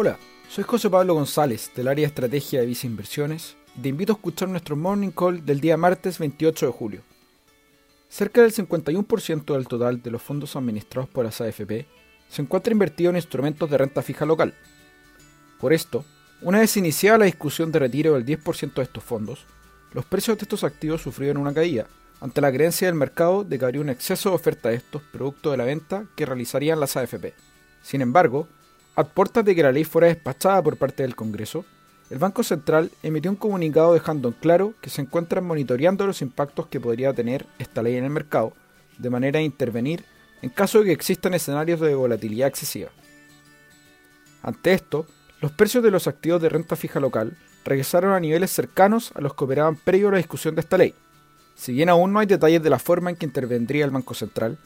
Hola, soy José Pablo González del área de estrategia de Visa Inversiones y te invito a escuchar nuestro Morning Call del día martes 28 de julio. Cerca del 51% del total de los fondos administrados por las AFP se encuentra invertido en instrumentos de renta fija local. Por esto, una vez iniciada la discusión de retiro del 10% de estos fondos, los precios de estos activos sufrieron una caída, ante la creencia del mercado de que habría un exceso de oferta de estos producto de la venta que realizarían las AFP. Sin embargo, a puertas de que la ley fuera despachada por parte del Congreso, el Banco Central emitió un comunicado dejando en claro que se encuentran monitoreando los impactos que podría tener esta ley en el mercado, de manera a intervenir en caso de que existan escenarios de volatilidad excesiva. Ante esto, los precios de los activos de renta fija local regresaron a niveles cercanos a los que operaban previo a la discusión de esta ley. Si bien aún no hay detalles de la forma en que intervendría el Banco Central,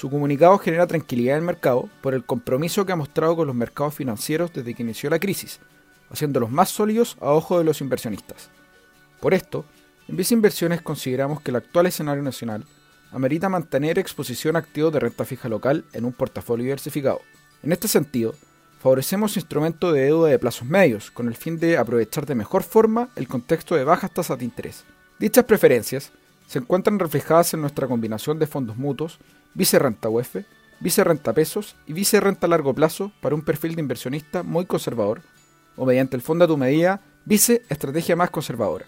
su comunicado genera tranquilidad en el mercado por el compromiso que ha mostrado con los mercados financieros desde que inició la crisis, haciéndolos más sólidos a ojo de los inversionistas. Por esto, en Visa Inversiones consideramos que el actual escenario nacional amerita mantener exposición a activos de renta fija local en un portafolio diversificado. En este sentido, favorecemos instrumentos de deuda de plazos medios, con el fin de aprovechar de mejor forma el contexto de bajas tasas de interés. Dichas preferencias se encuentran reflejadas en nuestra combinación de fondos mutuos Vice Renta UF, Vice Renta Pesos y Vice Renta Largo Plazo para un perfil de inversionista muy conservador, o mediante el fondo a tu medida Vice Estrategia más conservadora.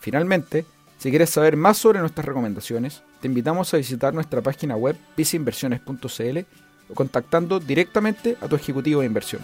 Finalmente, si quieres saber más sobre nuestras recomendaciones, te invitamos a visitar nuestra página web viceinversiones.cl o contactando directamente a tu ejecutivo de inversión.